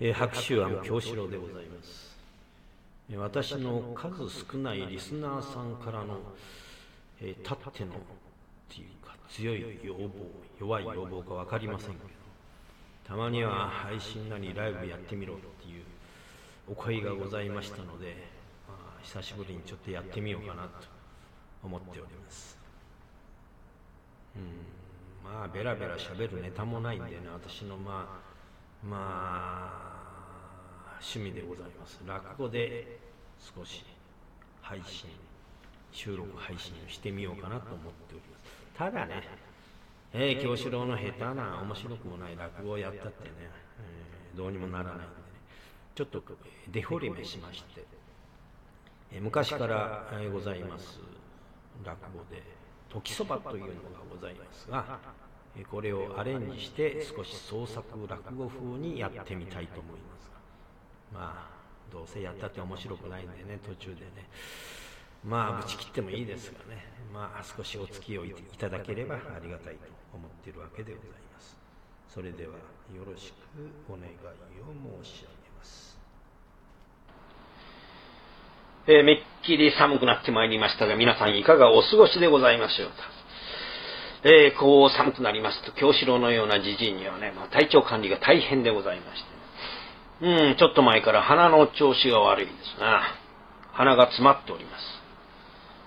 えー、白秋庵京志郎でございます、私の数少ないリスナーさんからの、えー、たってのっていうか強い要望弱い要望か分かりませんけどたまには配信なりライブやってみろっていうお声がございましたので、まあ、久しぶりにちょっとやってみようかなと思っております。うんまあベラベラしゃべるネタもないんでね私のまあまあ趣味でございます。落語で少し配信収録配信をしてみようかなと思っております。ただねえー、京志郎の下手な面白くもない落語をやったってね、えー、どうにもならないんでねちょっとデフォルメしまして、えー、昔から、ございます落語で「時そば」というのがございますが、これをアレンジして少し創作落語風にやってみたいと思います。がまあどうせやったって面白くないんでね途中でね。まあぶち切ってもいいですがね。まあ少しお付き合いいただければありがたいと思っているわけでございます。それではよろしくお願いを申し上げます。えー、めっきり寒くなってまいりましたが皆さんいかがお過ごしでございましょうか。えー、こう寒くなりますと京志郎のようなじじいにはね、まあ、体調管理が大変でございましてねうん、ちょっと前から鼻の調子が悪いですな。鼻が詰まっております。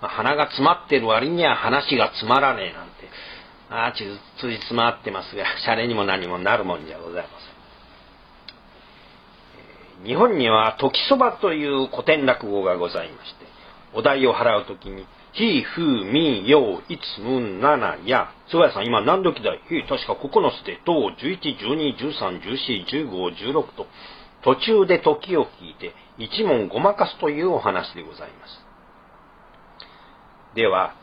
まあ、鼻が詰まってる割には話がつまらねえなんて、ああ、つじつまってますが、シャレにも何もなるもんじゃございません。日本には時そばという古典落語がございまして、お題を払うときに、ひ、ふ、み、よ、いつ、む、なな、や。菅谷さん、今何時だい？ひ、確か9つで、と、11、12、13、14、15、16と、途中で時を聞いて一問ごまかすというお話でございます。では、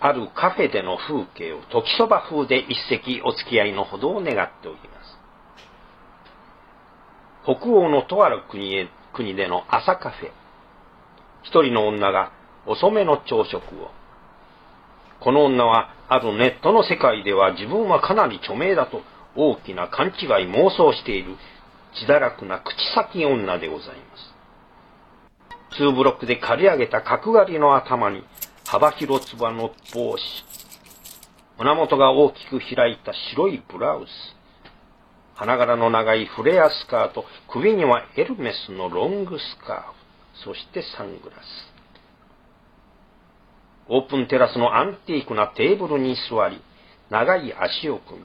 あるカフェでの風景を時そば風で一席お付き合いのほどを願っております。北欧のとある国へ国での朝カフェ。一人の女が遅めの朝食を。この女はあるネットの世界では自分はかなり著名だと大きな勘違い妄想している自堕落な口先女でございます。ツーブロックで刈り上げた角刈りの頭に幅広つばの帽子。胸元が大きく開いた白いブラウス。花柄の長いフレアスカート、首にはエルメスのロングスカーフ、そしてサングラス。オープンテラスのアンティークなテーブルに座り、長い足を組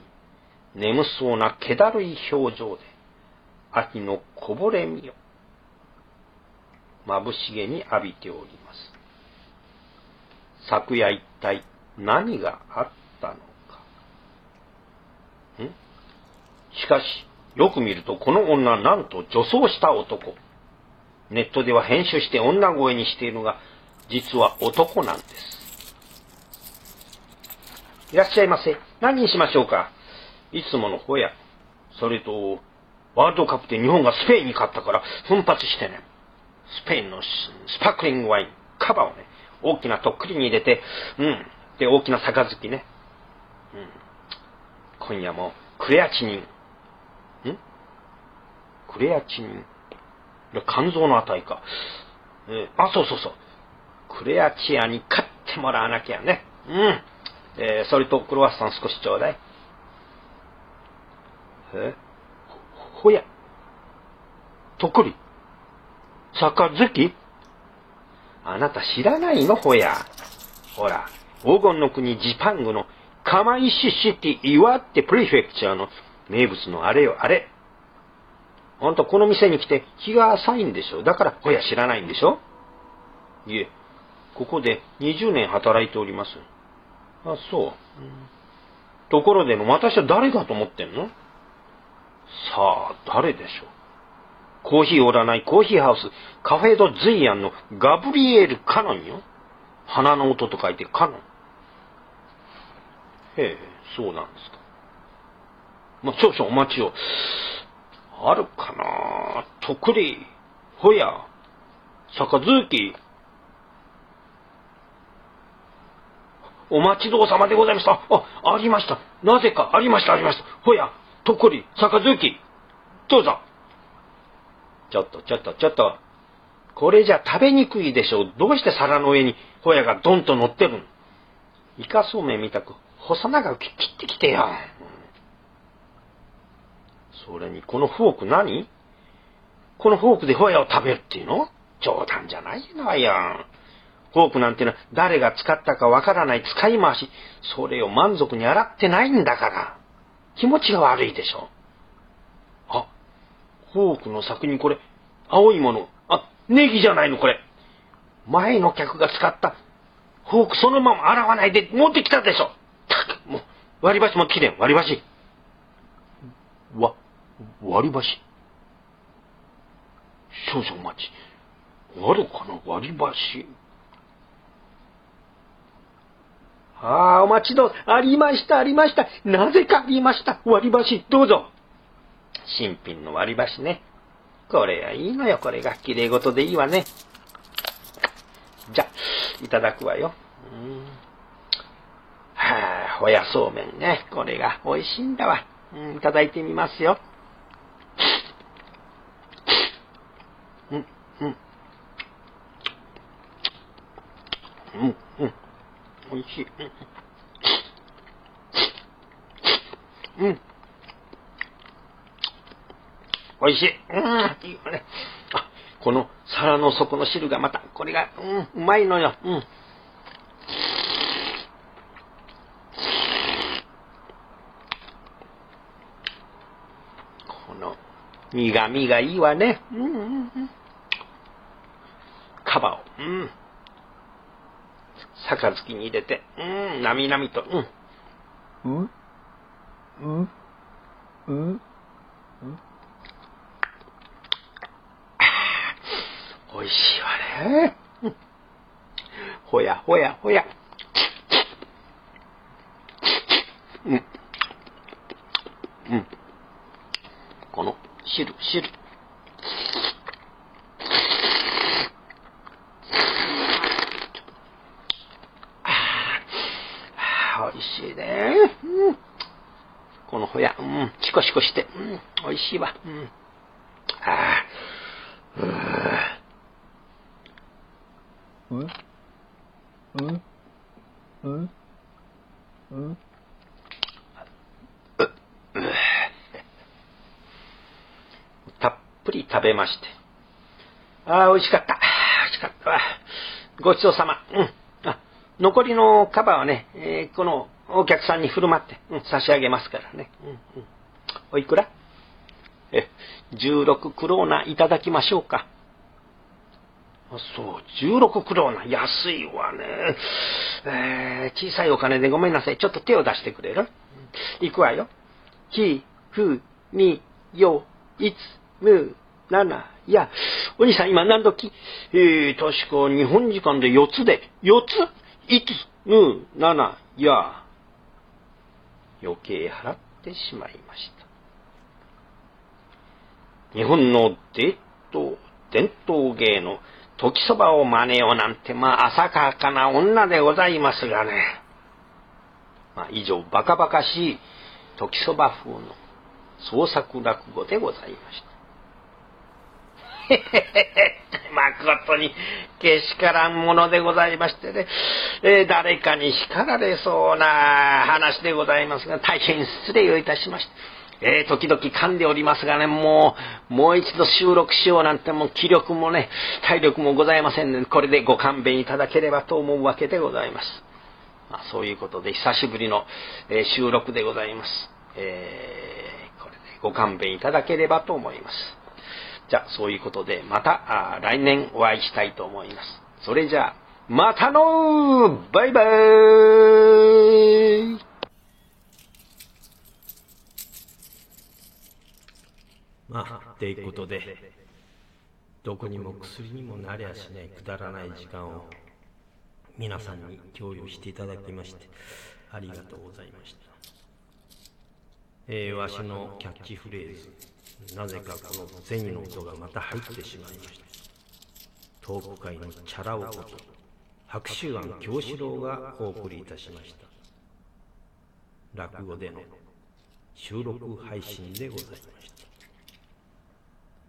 み、眠そうな気だるい表情で、秋のこぼれみを眩しげに浴びております。昨夜一体何があったのか。ん？しかし、よく見るとこの女なんと女装した男。ネットでは編集して女声にしているのが、実は男なんです。いらっしゃいませ。何にしましょうか？いつものホヤ。それと、ワールドカップで日本がスペインに勝ったから奮発してね、スペインのスパークリングワイン、カバーをね、大きなとっくりに入れて、うん。で、大きな杯ね。うん。今夜も、クレアチニン。ん？クレアチニン。肝臓の値か。えー、あ、そうそうそう。クレアチアに買ってもらわなきゃね。うん。えー、それとクロワッサン少しちょうだい。えほや。とくり。杯あなた知らないの？ほや。ほら、黄金の国ジパングのカマイシシティ岩ってプレフェクチャーの名物のあれよ、あれ。あんたこの店に来て気が浅いんでしょ？だからほや知らないんでしょ？いえ、ここで20年働いております。あ、そう。ところでの、私は誰だと思ってんの？さあ、誰でしょう？コーヒーおらないコーヒーハウス、カフェド・ズイアンのガブリエル・カノンよ。花の音と書いてカノン。へえ、そうなんですか。まあ、少々お待ちを。あるかな？とくり、ほや、杯、お待ちどうさまでございました。あ、ありました。なぜかありました、ありました。ほや、とくり、杯、どうぞ。ちょっと、ちょっと、ちょっと。これじゃ食べにくいでしょう。どうして皿の上にホヤがドンと乗ってるの？イカそうめんみたく細長く切ってきてよ。それに、このフォーク何？このフォークでホヤを食べるっていうの？冗談じゃないのよ。フォークなんてのは誰が使ったかわからない使い回し、それを満足に洗ってないんだから。気持ちが悪いでしょ。あ、フォークの先にこれ、青いもの。あ、ネギじゃないのこれ。前の客が使ったフォークそのまま洗わないで持ってきたでしょ。たく、もう、割り箸持ってきて割り箸。わ、割り箸。少々お待ち。あるかな割り箸。ああ、お待ちど、ありました、ありました。なぜかありました。割り箸、どうぞ。新品の割り箸ね。これはいいのよ、これが。綺麗事でいいわね。じゃ、いただくわよ。うんはあ、ほやそうめんね。これが美味しいんだわ。うん、いただいてみますよ。うん、うん。うん、美味しい。うん。うん。美味しい。うん。いいよね。あ、この皿の底の汁がまた、これが、うん、うまいのよ。うん。この苦味がいいわね。うんうんうん。を。うん。杯に入れて、うん、なみなみと、うん。うん、うん、うん、うん。美味しいわね。ほやほやほや。うん。うん。この汁、汁。美味しいね。うん。このほや、うん、シコシコして、うん、美味しいわ。うん。ああ、うん。うんうんうんうんたっぷり食べまして。ああ、美味しかった。美味しかったわ。ごちそうさま。うん。残りのカバーはね、えー、このお客さんに振る舞って、うん、差し上げますからね。うんうん、おいくら？え、16クローナいただきましょうか。あそう、16クローナ。安いわね。えー、小さいお金でごめんなさい。ちょっと手を出してくれる？いくわよ。ひ、ふ、み、よ、いつ、む、なな、や、お兄さん今何時？えー、確か日本時間で4つで、4つ？いつ、ぬ、なな、や、余計払ってしまいました。日本の伝統、芸の時そばを真似ようなんて、まあ、浅かかな女でございますがね。まあ、以上、バカバカしい時そば風の創作落語でございました。へへへへ誠にけしからんものでございましてね、えー、誰かに叱られそうな話でございますが、大変失礼をいたしました。えー、時々噛んでおりますがね、もう、もう一度収録しようなんてもう気力もね、体力もございませんの、で、これでご勘弁いただければと思うわけでございます。まあ、そういうことで久しぶりの、えー、収録でございます。えー、これでご勘弁いただければと思います。じゃあ、そういうことで、また来年お会いしたいと思います。それじゃあ、またのバイバーイまあ、っていうことで、どこにも薬にもなりゃしないくだらない時間を皆さんに共有していただきまして、ありがとうございました。えー、わしのキャッチフレーズ、なぜかこの銭の音がまた入ってしまいました。東北海のチャラ男と白秋庵京志郎がお送りいたしました。落語での収録配信でございました。